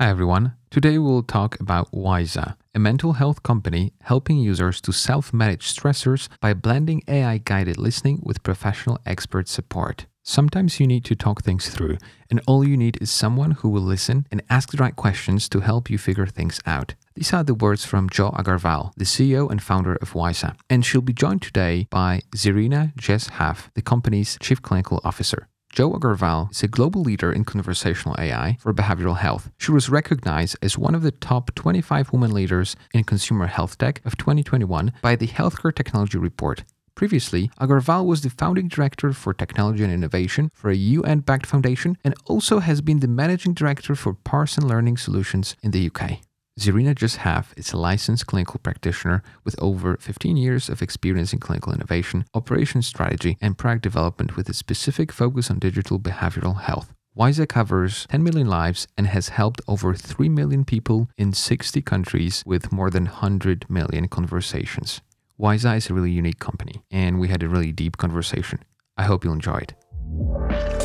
Hi, everyone. Today we'll talk about Wysa, a mental health company helping users to self manage stressors by blending AI guided listening with professional expert support. Sometimes you need to talk things through, and all you need is someone who will listen and ask the right questions to help you figure things out. These are the words from Jo Aggarwal, the CEO and founder of Wysa, and she'll be joined today by Zerina Jezhav, the company's chief clinical officer. Jo Aggarwal is a global leader in conversational AI for behavioral health. She was recognized as one of the top 25 women leaders in consumer health tech of 2021 by the Healthcare Technology Report. Previously, Aggarwal was the founding director for technology and innovation for a UN backed foundation and also has been the managing director for Pearson Learning Solutions in the UK. Zerina Jezhav is a licensed clinical practitioner with over 15 years of experience in clinical innovation, operations strategy, and product development with a specific focus on digital behavioral health. Wysa covers 10 million lives and has helped over 3 million people in 60 countries with more than 100 million conversations. Wysa is a really unique company, and we had a really deep conversation. I hope you'll enjoy it.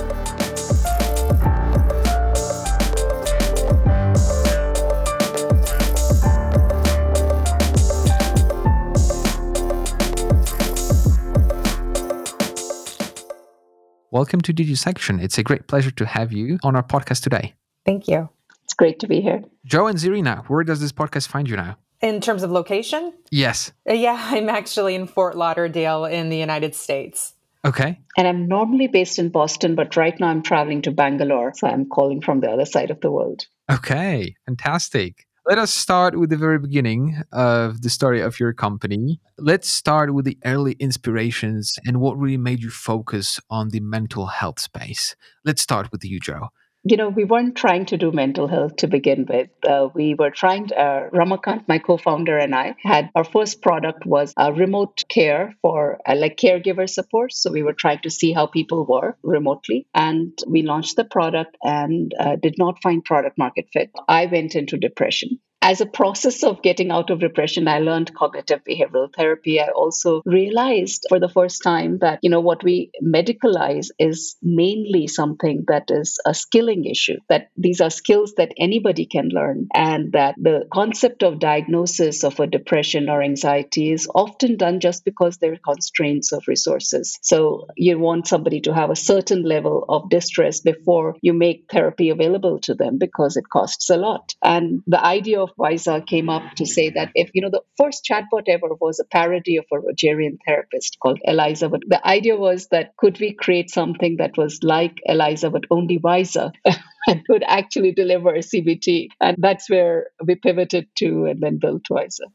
Welcome to DigiSection. It's a great pleasure to have you on our podcast today. Thank you. It's great to be here. Jo and Zerina, where does this podcast find you now? In terms of location? Yes. Uh, yeah, I'm actually in Fort Lauderdale in the United States. Okay. And I'm normally based in Boston, but right now I'm traveling to Bangalore. So I'm calling from the other side of the world. Okay. Fantastic. Let us start with the very beginning of the story of your company. Let's start with the early inspirations and what really made you focus on the mental health space. Let's start with you, Jo you know, we weren't trying to do mental health to begin with. Uh, we were trying, to, uh, Ramakant, my co-founder and I had, our first product was a remote care for uh, like caregiver support. So we were trying to see how people were remotely. And we launched the product and uh, did not find product market fit. I went into depression as a process of getting out of depression, I learned cognitive behavioral therapy. I also realized for the first time that, you know, what we medicalize is mainly something that is a skilling issue, that these are skills that anybody can learn, and that the concept of diagnosis of a depression or anxiety is often done just because there are constraints of resources. So you want somebody to have a certain level of distress before you make therapy available to them because it costs a lot. And the idea of Wysa came up to say that if, you know, the first chatbot ever was a parody of a Rogerian therapist called Eliza. But the idea was that could we create something that was like Eliza, but only Wysa? and could actually deliver a CBT. And that's where we pivoted to and then built Wysa.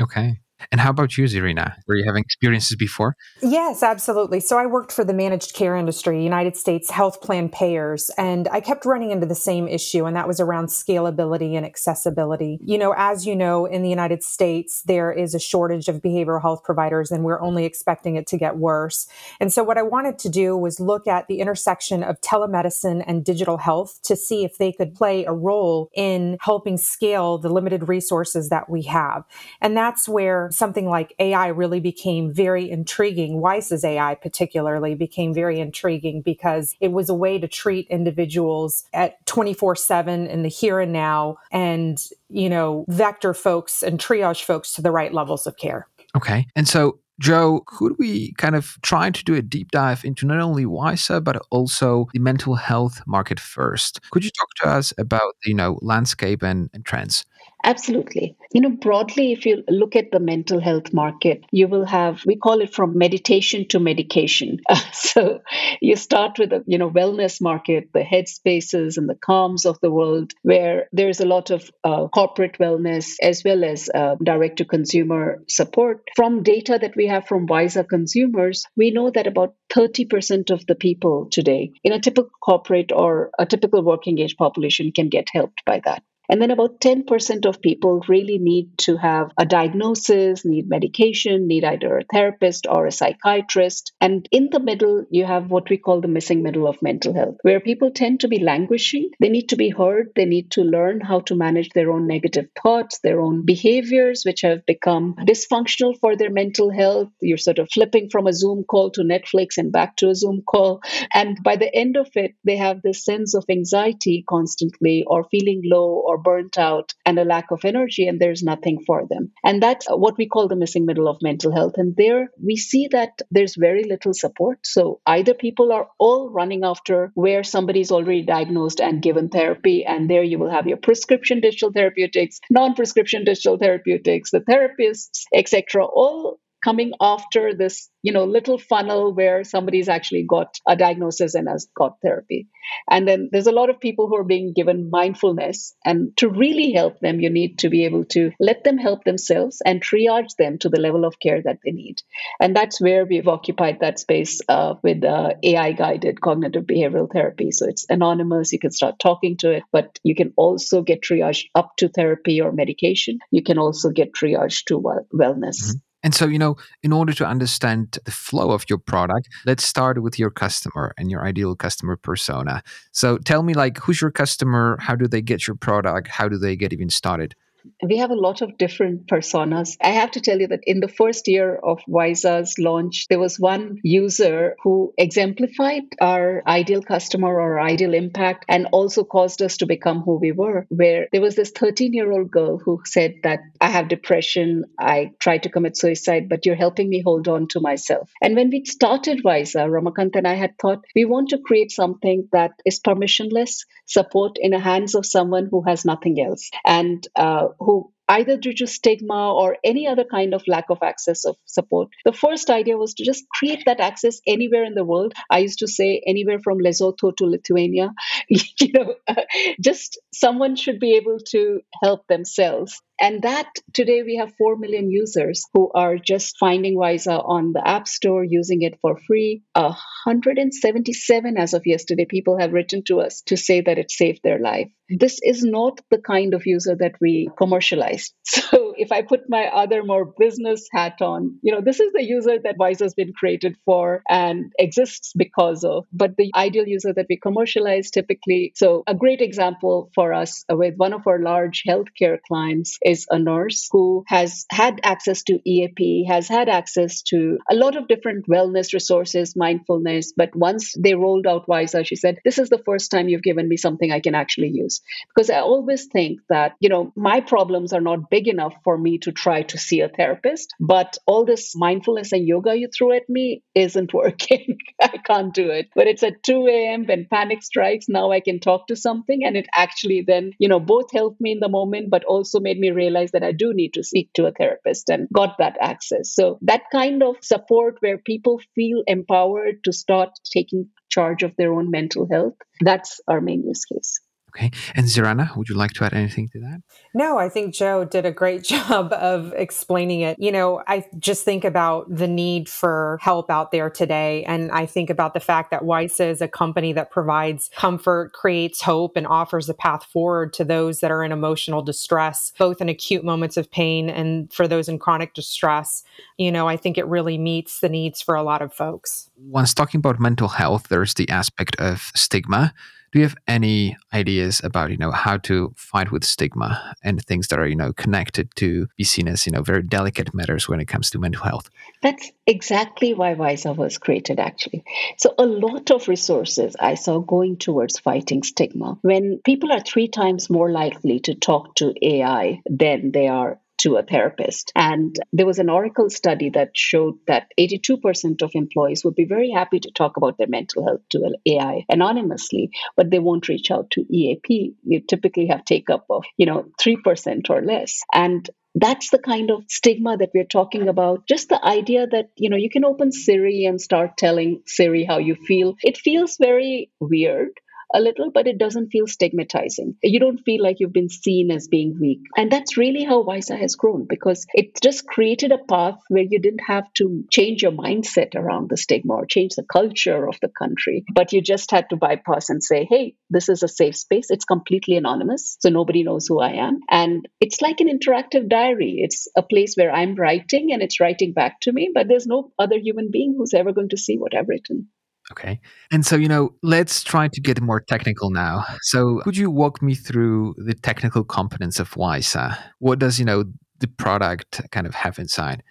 Okay. And how about you, Zerina? Were you having experiences before? Yes, absolutely. So I worked for the managed care industry, United States health plan payers, and I kept running into the same issue, and that was around scalability and accessibility. You know, as you know, in the United States, there is a shortage of behavioral health providers, and we're only expecting it to get worse. And so what I wanted to do was look at the intersection of telemedicine and digital health to see if they could play a role in helping scale the limited resources that we have. And that's where something like AI really became very intriguing. Wysa's AI particularly became very intriguing because it was a way to treat individuals at 24 7 in the here and now and, you know, vector folks and triage folks to the right levels of care. Okay. And so Jo, could we kind of try to do a deep dive into not only Wyza, but also the mental health market first? Could you talk to us about, you know, landscape and, and trends? Absolutely. You know, broadly, if you look at the mental health market, you will have, we call it from meditation to medication. so you start with the, you know, wellness market, the headspaces and the calms of the world, where there's a lot of uh, corporate wellness as well as uh, direct to consumer support. From data that we have from Wysa consumers, we know that about 30% of the people today in a typical corporate or a typical working age population can get helped by that. And then about 10% of people really need to have a diagnosis, need medication, need either a therapist or a psychiatrist. And in the middle, you have what we call the missing middle of mental health, where people tend to be languishing. They need to be heard. They need to learn how to manage their own negative thoughts, their own behaviors, which have become dysfunctional for their mental health. You're sort of flipping from a Zoom call to Netflix and back to a Zoom call. And by the end of it, they have this sense of anxiety constantly or feeling low or or burnt out and a lack of energy, and there's nothing for them. And that's what we call the missing middle of mental health. And there we see that there's very little support. So either people are all running after where somebody's already diagnosed and given therapy, and there you will have your prescription digital therapeutics, non prescription digital therapeutics, the therapists, etc., all coming after this you know little funnel where somebody's actually got a diagnosis and has got therapy. And then there's a lot of people who are being given mindfulness and to really help them you need to be able to let them help themselves and triage them to the level of care that they need. And that's where we've occupied that space uh, with uh, ai guided cognitive behavioral therapy. So it's anonymous you can start talking to it but you can also get triaged up to therapy or medication. You can also get triaged to wellness. Mm-hmm. And so, you know, in order to understand the flow of your product, let's start with your customer and your ideal customer persona. So tell me, like, who's your customer? How do they get your product? How do they get even started? We have a lot of different personas. I have to tell you that in the first year of Wysa's launch, there was one user who exemplified our ideal customer or ideal impact and also caused us to become who we were. Where there was this 13 year old girl who said that I have depression, I tried to commit suicide, but you're helping me hold on to myself. And when we started Wysa, Ramakant and I had thought we want to create something that is permissionless support in the hands of someone who has nothing else. And uh, who either due to stigma or any other kind of lack of access of support. The first idea was to just create that access anywhere in the world. I used to say anywhere from Lesotho to Lithuania. you know, just someone should be able to help themselves. And that today we have 4 million users who are just finding Wysa on the App Store, using it for free. 177 as of yesterday people have written to us to say that it saved their life. This is not the kind of user that we commercialize. So if I put my other more business hat on, you know, this is the user that Wysa has been created for and exists because of. But the ideal user that we commercialize typically, so a great example for us with one of our large healthcare clients is a nurse who has had access to EAP, has had access to a lot of different wellness resources, mindfulness. But once they rolled out Wysa, she said, This is the first time you've given me something I can actually use. Because I always think that, you know, my problems are not big enough for me to try to see a therapist, but all this mindfulness and yoga you threw at me isn't working. I can't do it. But it's at 2 a.m. when panic strikes. Now I can talk to something. And it actually then, you know, both helped me in the moment, but also made me realize that I do need to speak to a therapist and got that access. So that kind of support where people feel empowered to start taking charge of their own mental health, that's our main use case. Okay. And Zerina, would you like to add anything to that? No, I think Jo did a great job of explaining it. You know, I just think about the need for help out there today. And I think about the fact that Wysa is a company that provides comfort, creates hope, and offers a path forward to those that are in emotional distress, both in acute moments of pain and for those in chronic distress. You know, I think it really meets the needs for a lot of folks. Once talking about mental health, there's the aspect of stigma do you have any ideas about you know how to fight with stigma and things that are you know connected to be seen as you know very delicate matters when it comes to mental health? That's exactly why Wysa was created actually. So a lot of resources i saw going towards fighting stigma. When people are three times more likely to talk to ai than they are to a therapist. And there was an Oracle study that showed that 82% of employees would be very happy to talk about their mental health to AI anonymously, but they won't reach out to EAP. You typically have take up of, you know, 3% or less. And that's the kind of stigma that we're talking about just the idea that you know you can open siri and start telling siri how you feel it feels very weird a little, but it doesn't feel stigmatizing. You don't feel like you've been seen as being weak. And that's really how Wysa has grown because it just created a path where you didn't have to change your mindset around the stigma or change the culture of the country, but you just had to bypass and say, hey, this is a safe space. It's completely anonymous, so nobody knows who I am. And it's like an interactive diary. It's a place where I'm writing and it's writing back to me, but there's no other human being who's ever going to see what I've written. Okay. And so, you know, let's try to get more technical now. So, could you walk me through the technical components of Wysa? Uh, what does, you know, the product kind of have inside?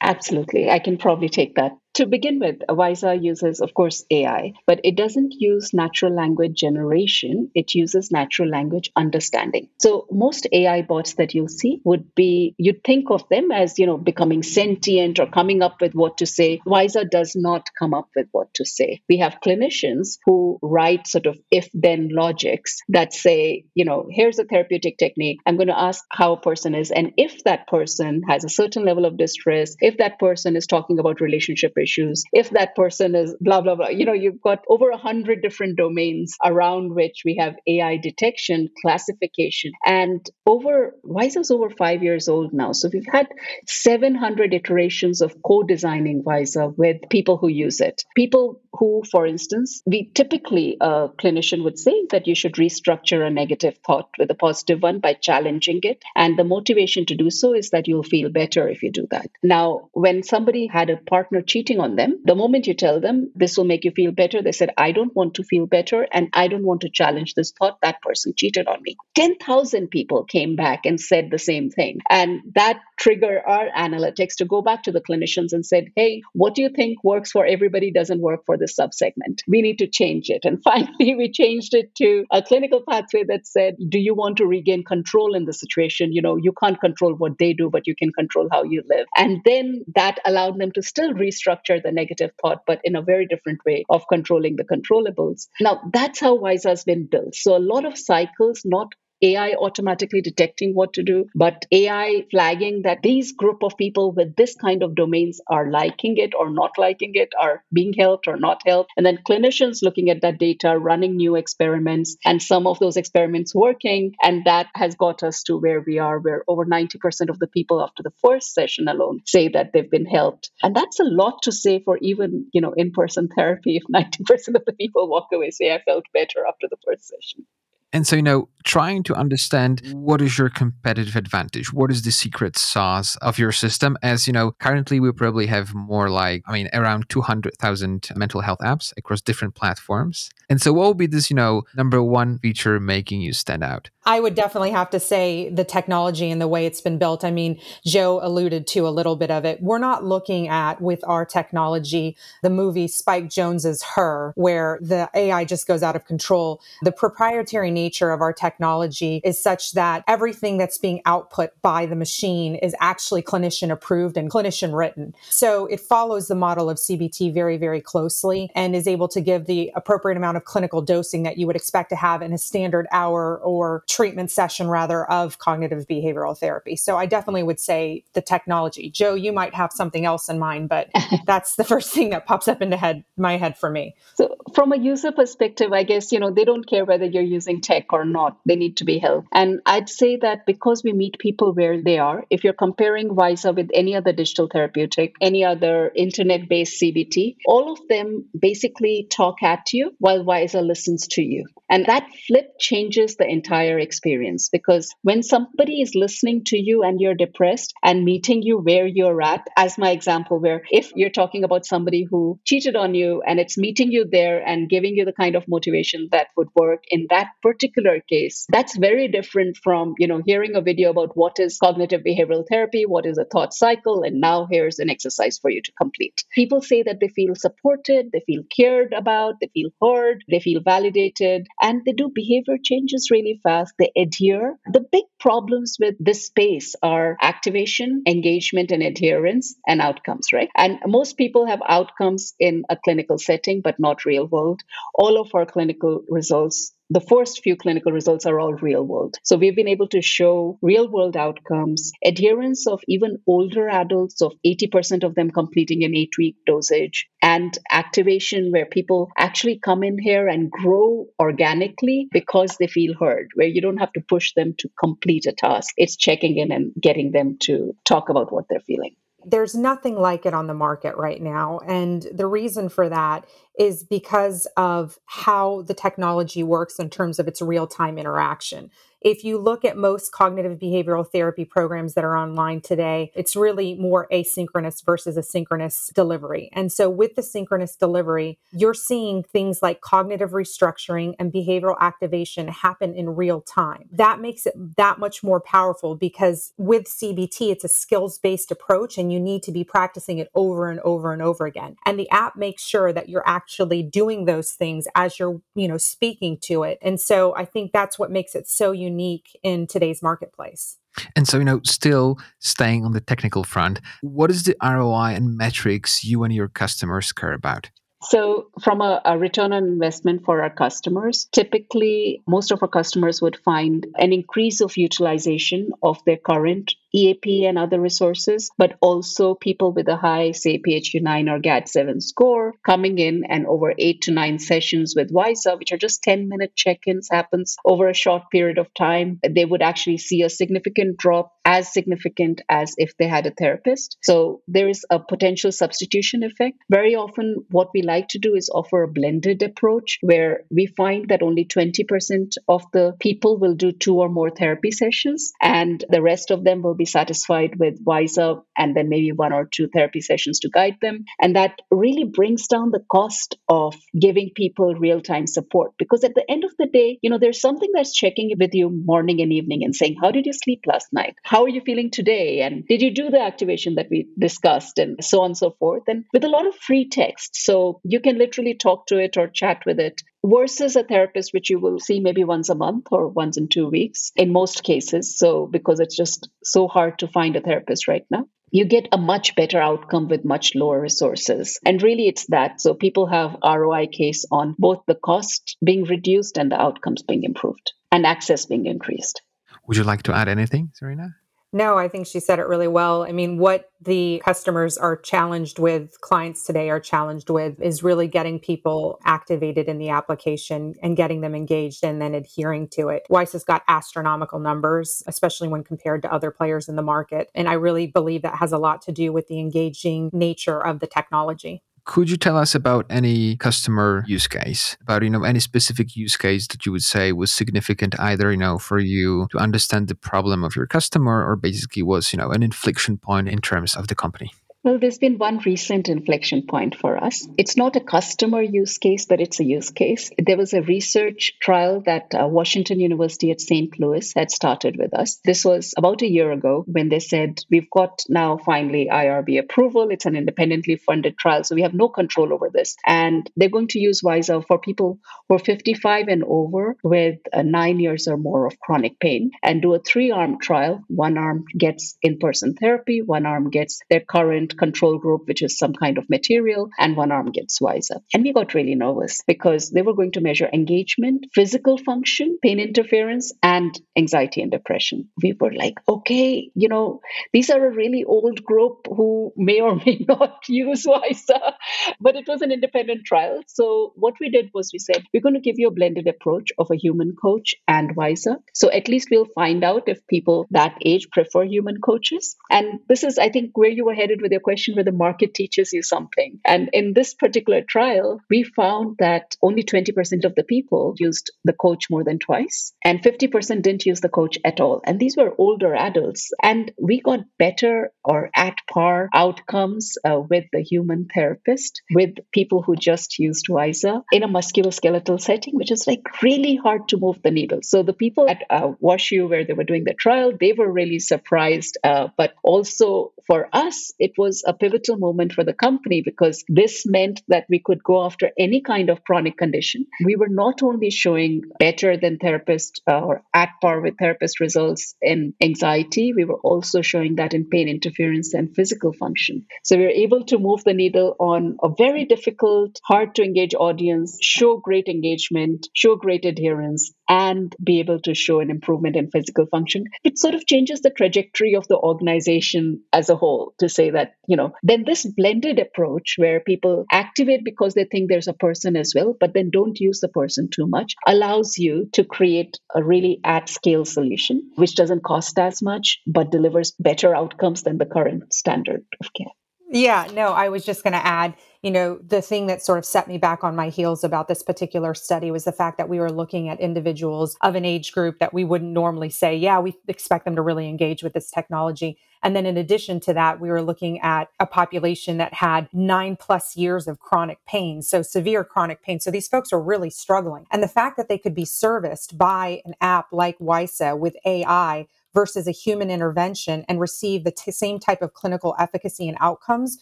Absolutely. I can probably take that To begin with, Wysa uses, of course, AI, but it doesn't use natural language generation. It uses natural language understanding. So most AI bots that you'll see would be, you'd think of them as, you know, becoming sentient or coming up with what to say. Wysa does not come up with what to say. We have clinicians who write sort of if then logics that say, you know, here's a therapeutic technique. I'm going to ask how a person is. And if that person has a certain level of distress, if that person is talking about relationship issues, if that person is blah, blah, blah, you know, you've got over a hundred different domains around which we have AI detection, classification, and over, Wysa's over five years old now. So we've had 700 iterations of co designing Wyza with people who use it. People who, for instance, we typically, a clinician would say that you should restructure a negative thought with a positive one by challenging it. And the motivation to do so is that you'll feel better if you do that. Now, when somebody had a partner cheating on them, the moment you tell them this will make you feel better, they said, I don't want to feel better and I don't want to challenge this thought that person cheated on me. 10,000 people came back and said the same thing. And that triggered our analytics to go back to the clinicians and said, hey, what do you think works for everybody doesn't work for this subsegment? We need to change it. And finally, we changed it to a clinical pathway that said, do you want to regain control in the situation? You know, you can't control what they do, but you can control how you live. And then that allowed them to still restructure the negative thought, but in a very different way of controlling the controllables. Now, that's how Wysa has been built. So a lot of cycles, not AI automatically detecting what to do, but AI flagging that these group of people with this kind of domains are liking it or not liking it, are being helped or not helped. And then clinicians looking at that data, running new experiments, and some of those experiments working. And that has got us to where we are, where over 90% of the people after the first session alone say that they've been helped. And that's a lot to say for even, you know, in-person therapy if 90% of the people walk away say I felt better after the first session. And so, you know, trying to understand mm. what is your competitive advantage? What is the secret sauce of your system? As you know, currently we probably have more like, I mean, around 200,000 mental health apps across different platforms. And so, what will be this, you know, number one feature making you stand out? I would definitely have to say the technology and the way it's been built. I mean, Jo alluded to a little bit of it. We're not looking at with our technology the movie Spike Jonze's Her, where the AI just goes out of control. The proprietary nature of our technology is such that everything that's being output by the machine is actually clinician approved and clinician written. So it follows the model of CBT very, very closely and is able to give the appropriate amount of clinical dosing that you would expect to have in a standard hour or treatment session rather of cognitive behavioral therapy. So I definitely would say the technology. Jo, you might have something else in mind, but that's the first thing that pops up into head my head for me. So from a user perspective, I guess, you know, they don't care whether you're using tech or not. They need to be helped. And I'd say that because we meet people where they are, if you're comparing Wysa with any other digital therapeutic, any other internet-based CBT, all of them basically talk at you while Wysa listens to you. And that flip changes the entire experience because when somebody is listening to you and you're depressed and meeting you where you're at, as my example, where if you're talking about somebody who cheated on you and it's meeting you there and giving you the kind of motivation that would work in that particular case, that's very different from, you know, hearing a video about what is cognitive behavioral therapy, what is a thought cycle, and now here's an exercise for you to complete. People say that they feel supported, they feel cared about, they feel heard, they feel validated, and they do behavior changes really fast they adhere. The big problems with this space are activation, engagement, and adherence and outcomes, right? And most people have outcomes in a clinical setting, but not real world. All of our clinical results the first few clinical results are all real world. So we've been able to show real world outcomes, adherence of even older adults of 80% of them completing an eight week dosage, and activation where people actually come in here and grow organically because they feel heard, where you don't have to push them to complete a task. It's checking in and getting them to talk about what they're feeling there's nothing like it on the market right now. And the reason for that is because of how the technology works in terms of its real time interaction if you look at most cognitive behavioral therapy programs that are online today, it's really more asynchronous versus a synchronous delivery. And so with the synchronous delivery, you're seeing things like cognitive restructuring and behavioral activation happen in real time. That makes it that much more powerful because with CBT, it's a skills based approach and you need to be practicing it over and over and over again. And the app makes sure that you're actually doing those things as you're, you know, speaking to it. And so I think that's what makes it so unique unique in today's marketplace. And so, you know, still staying on the technical front, what is the ROI and metrics you and your customers care about? So, from a, a, return on investment for our customers, typically most of our customers would find an increase of utilization of their current EAP and other resources, but also people with a high, say, PHQ-9 or GAD-7 score coming in and over eight to nine sessions with Wysa, which are just 10 minute check-ins, happens over a short period of time. They would actually see a significant drop, as significant as if they had a therapist. So there is a potential substitution effect. Very often, what we like to do is offer a blended approach where we find that only 20% of the people will do two or more therapy sessions, and the rest of them will be be satisfied with Wysa and then maybe one or two therapy sessions to guide them. And that really brings down the cost of giving people real time support. Because at the end of the day, you know, there's something that's checking with you morning and evening and saying, How did you sleep last night? How are you feeling today? And did you do the activation that we discussed? And so on and so forth. And with a lot of free text. So you can literally talk to it or chat with it versus a therapist, which you will see maybe once a month or once in two weeks in most cases. So, because it's just so hard to find a therapist right now, you get a much better outcome with much lower resources. And really, it's that. So, people have ROI case on both the cost being reduced and the outcomes being improved and access being increased. Would you like to add anything, Serena? No, I think she said it really well. I mean, what the customers are challenged with, clients today are challenged with, is really getting people activated in the application and getting them engaged and then adhering to it. WISE has got astronomical numbers, especially when compared to other players in the market. And I really believe that has a lot to do with the engaging nature of the technology. Could you tell us about any customer use case, about you know any specific use case that you would say was significant either you know for you to understand the problem of your customer or basically was you know an inflection point in terms of the company? Well, there's been one recent inflection point for us. It's not a customer use case, but it's a use case. There was a research trial that uh, Washington University at St. Louis had started with us. This was about a year ago when they said, We've got now finally IRB approval. It's an independently funded trial, so we have no control over this. And they're going to use Wysa for people who are 55 and over with uh, nine years or more of chronic pain and do a three arm trial. One arm gets in person therapy, one arm gets their current control group, which is some kind of material, and one arm gets Wysa. And we got really nervous because they were going to measure engagement, physical function, pain interference, and anxiety and depression. We were like, okay, you know, these are a really old group who may or may not use Wysa, but it was an independent trial. So what we did was we said, we're going to give you a blended approach of a human coach and Wysa. So at least we'll find out if people that age prefer human coaches. And this is, I think, where you were headed with your question where the market teaches you something. And in this particular trial, we found that only 20% of the people used the coach more than twice, and 50% didn't use the coach at all. And these were older adults. And we got better or at par outcomes uh, with the human therapist with people who just used Wysa in a musculoskeletal setting, which is like really hard to move the needle. So the people at uh, WashU, where they were doing the trial, they were really surprised. Uh, but also for us, it was was a pivotal moment for the company because this meant that we could go after any kind of chronic condition. We were not only showing better than therapist uh, or at par with therapist results in anxiety, we were also showing that in pain interference and physical function. So we were able to move the needle on a very difficult, hard to engage audience, show great engagement, show great adherence, and be able to show an improvement in physical function. It sort of changes the trajectory of the organization as a whole to say that you know then this blended approach where people activate because they think there's a person as well but then don't use the person too much allows you to create a really at scale solution which doesn't cost as much but delivers better outcomes than the current standard of care yeah no i was just going to add you know, the thing that sort of set me back on my heels about this particular study was the fact that we were looking at individuals of an age group that we wouldn't normally say, yeah, we expect them to really engage with this technology. And then in addition to that, we were looking at a population that had nine plus years of chronic pain. So severe chronic pain. So these folks are really struggling. And the fact that they could be serviced by an app like Wysa with AI versus a human intervention and receive the t- same type of clinical efficacy and outcomes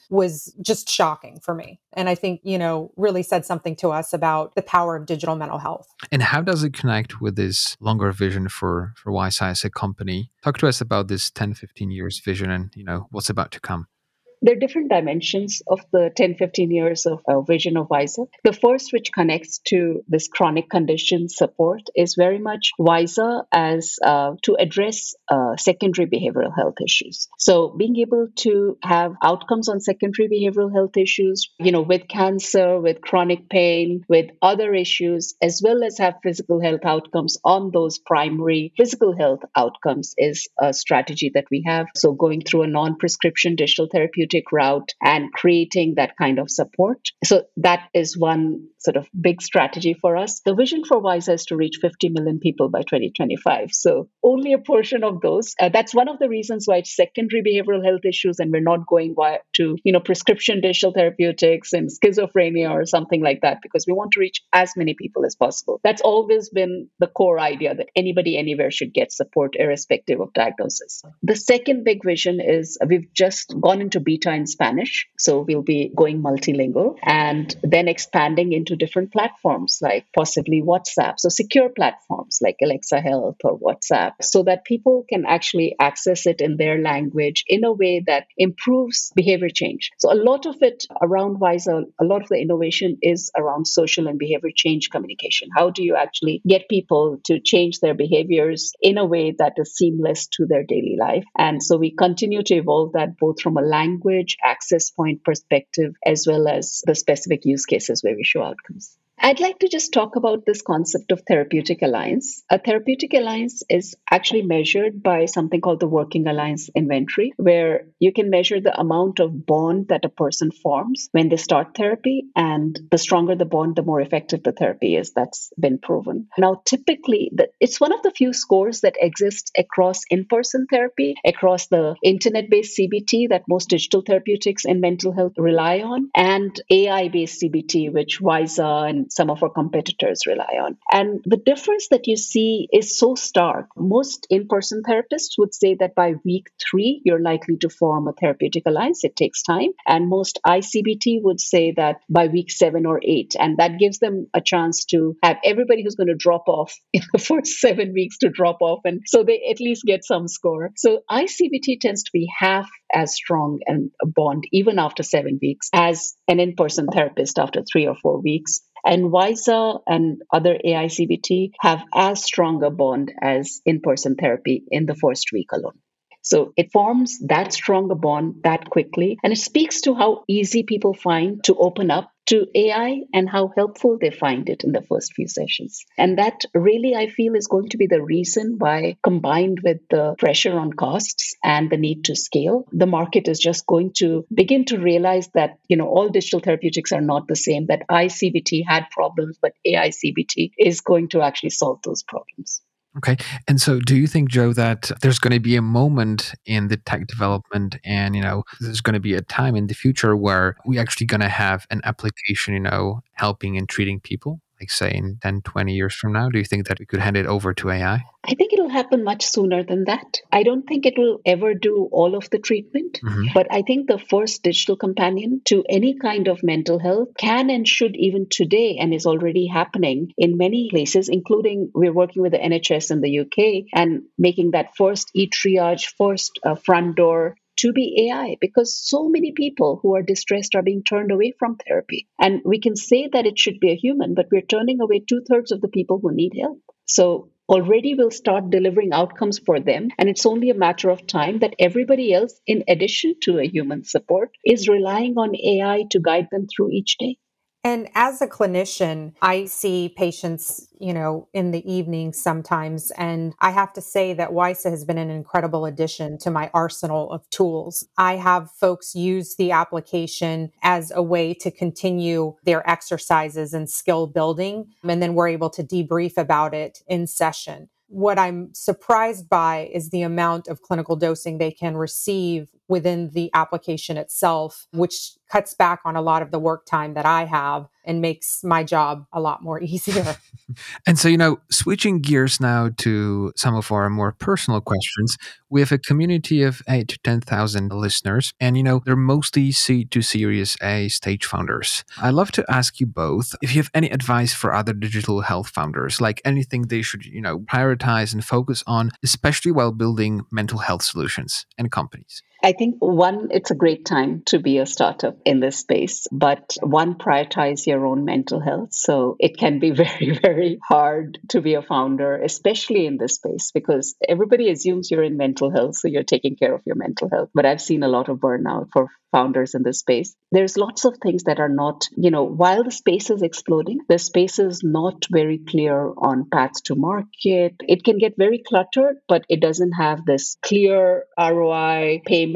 was just shocking for me. And I think, you know, really said something to us about the power of digital mental health. And how does it connect with this longer vision for, for Wysa as a company? Talk to us about this 10, 15 years vision and, you know, what's about to come there are different dimensions of the 10, 15 years of uh, vision of Wysa. The first, which connects to this chronic condition support, is very much Wysa as uh, to address uh, secondary behavioral health issues. So, being able to have outcomes on secondary behavioral health issues, you know, with cancer, with chronic pain, with other issues, as well as have physical health outcomes on those primary physical health outcomes, is a strategy that we have. So, going through a non prescription digital therapeutic therapeutic route and creating that kind of support. So that is one sort of big strategy for us. The vision for Wysa is to reach 50 million people by 2025. So only a portion of those. Uh, that's one of the reasons why it's secondary behavioral health issues and we're not going to, you know, prescription digital therapeutics and schizophrenia or something like that because we want to reach as many people as possible. That's always been the core idea that anybody anywhere should get support irrespective of diagnosis. The second big vision is we've just gone into beta in Spanish. So we'll be going multilingual and then expanding into different platforms like possibly WhatsApp. So secure platforms like Alexa Health or WhatsApp so that people can actually access it in their language in a way that improves behavior change. So a lot of it around Wysa, a lot of the innovation is around social and behavior change communication. How do you actually get people to change their behaviors in a way that is seamless to their daily life? And so we continue to evolve that both from a language language, access point perspective, as well as the specific use cases where we show outcomes. I'd like to just talk about this concept of therapeutic alliance. A therapeutic alliance is actually measured by something called the working alliance inventory, where you can measure the amount of bond that a person forms when they start therapy. And the stronger the bond, the more effective the therapy is. That's been proven. Now, typically, it's one of the few scores that exists across in person therapy, across the internet based CBT that most digital therapeutics in mental health rely on, and AI based CBT, which Wysa and some of our competitors rely on. And the difference that you see is so stark. Most in person therapists would say that by week three, you're likely to form a therapeutic alliance. It takes time. And most ICBT would say that by week seven or eight. And that gives them a chance to have everybody who's going to drop off in the first seven weeks to drop off. And so they at least get some score. So ICBT tends to be half as strong and a bond even after seven weeks as an in person therapist after three or four weeks. And Wysa and other AICBT have as strong a bond as in person therapy in the first week alone. So it forms that strong a bond that quickly. And it speaks to how easy people find to open up to AI and how helpful they find it in the first few sessions. And that really, I feel, is going to be the reason why, combined with the pressure on costs and the need to scale, the market is just going to begin to realize that, you know, all digital therapeutics are not the same, that ICBT had problems, but AI CBT is going to actually solve those problems. Okay. And so do you think, Jo, that there's going to be a moment in the tech development and, you know, there's going to be a time in the future where we actually going to have an application, you know, helping and treating people? Like say in 10 20 years from now do you think that we could hand it over to ai i think it'll happen much sooner than that i don't think it will ever do all of the treatment mm-hmm. but i think the first digital companion to any kind of mental health can and should even today and is already happening in many places including we're working with the nhs in the uk and making that first e-triage first uh, front door to be AI because so many people who are distressed are being turned away from therapy. And we can say that it should be a human, but we're turning away two thirds of the people who need help. So already we'll start delivering outcomes for them. And it's only a matter of time that everybody else, in addition to a human support, is relying on AI to guide them through each day. And as a clinician, I see patients, you know, in the evening sometimes. And I have to say that Wysa has been an incredible addition to my arsenal of tools. I have folks use the application as a way to continue their exercises and skill building. And then we're able to debrief about it in session what I'm surprised by is the amount of clinical dosing they can receive within the application itself, which cuts back on a lot of the work time that I have and makes my job a lot more easier. and so, you know, switching gears now to some of our more personal questions, we have a community of eight to 10,000 listeners, and, you know, they're mostly C to Series A stage founders. I'd love to ask you both if you have any advice for other digital health founders, like anything they should, you know, prioritize and focus on, especially while building mental health solutions and companies. I think one, it's a great time to be a startup in this space, but one, prioritize your own mental health. So it can be very, very hard to be a founder, especially in this space, because everybody assumes you're in mental health, so you're taking care of your mental health. But I've seen a lot of burnout for founders in this space. There's lots of things that are not, you know, while the space is exploding, the space is not very clear on paths to market. It can get very cluttered, but it doesn't have this clear ROI, payment,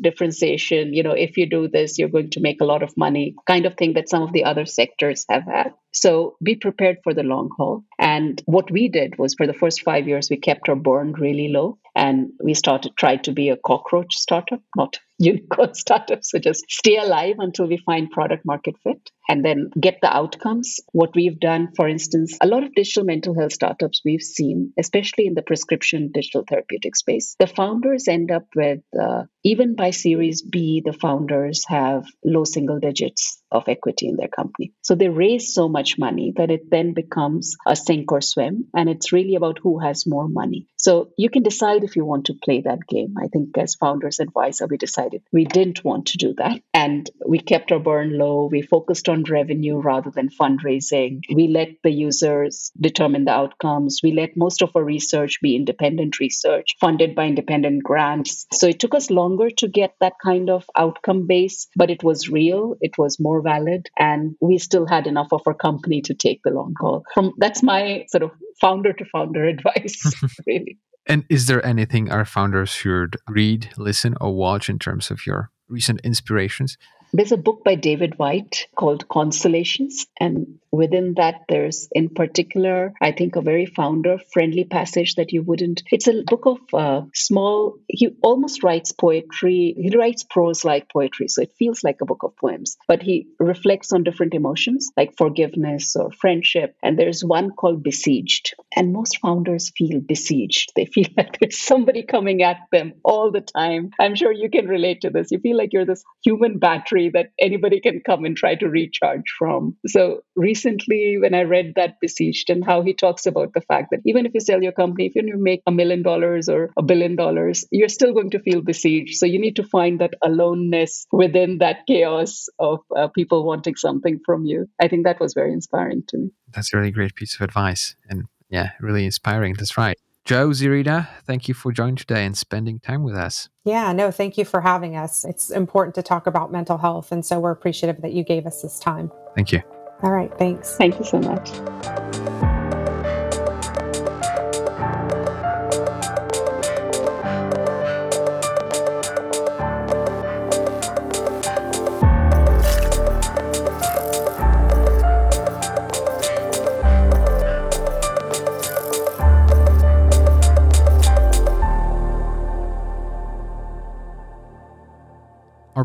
differentiation. You know, if you do this, you're going to make a lot of money, kind of thing that some of the other sectors have had. So be prepared for the long haul. And what we did was for the first five years, we kept our burn really low and we started tried to be a cockroach startup not unicorn startup. So just stay alive until we find product market fit and then get the outcomes. What we've done for instance a lot of digital mental health startups we've seen especially in the prescription digital therapeutic space the founders end up with uh, even by series b the founders have low single digits of equity in their company so they raise so much money that it then becomes a sink or swim and it's really about who has more money so you can decide if you want to play that game. I think as founders advisor, we decided we didn't want to do that. And we kept our burn low. We focused on revenue rather than fundraising. We let the users determine the outcomes. We let most of our research be independent research funded by independent grants. So it took us longer to get that kind of outcome base, but it was real, it was more valid, and we still had enough of our company to take the long haul. From that's my sort of founder to founder advice, really. And is there anything our founders should read, listen, or watch in terms of your recent inspirations? There's a book by David Whyte called Consolations. And within that, there's in particular, I think, a very founder friendly passage that you wouldn't. It's a book of uh, small, he almost writes poetry. He writes prose like poetry. So it feels like a book of poems, but he reflects on different emotions like forgiveness or friendship. And there's one called Besieged. And most founders feel besieged. They feel like there's somebody coming at them all the time. I'm sure you can relate to this. You feel like you're this human battery that anybody can come and try to recharge from. So recently, when I read that Besieged and how he talks about the fact that even if you sell your company, if you make a million dollars or a billion dollars, you're still going to feel besieged. So you need to find that aloneness within that chaos of uh, people wanting something from you. I think that was very inspiring to me. That's a really great piece of advice. And yeah, really inspiring. That's right. Jo Zirida, thank you for joining today and spending time with us. Yeah, no, thank you for having us. It's important to talk about mental health. And so we're appreciative that you gave us this time. Thank you. All right, thanks. Thank you so much.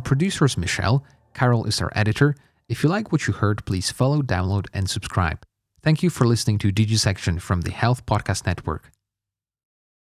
Producer is Michelle. Carol is our editor. If you like what you heard, please follow, download, and subscribe. Thank you for listening to DigiSection from the Health Podcast Network.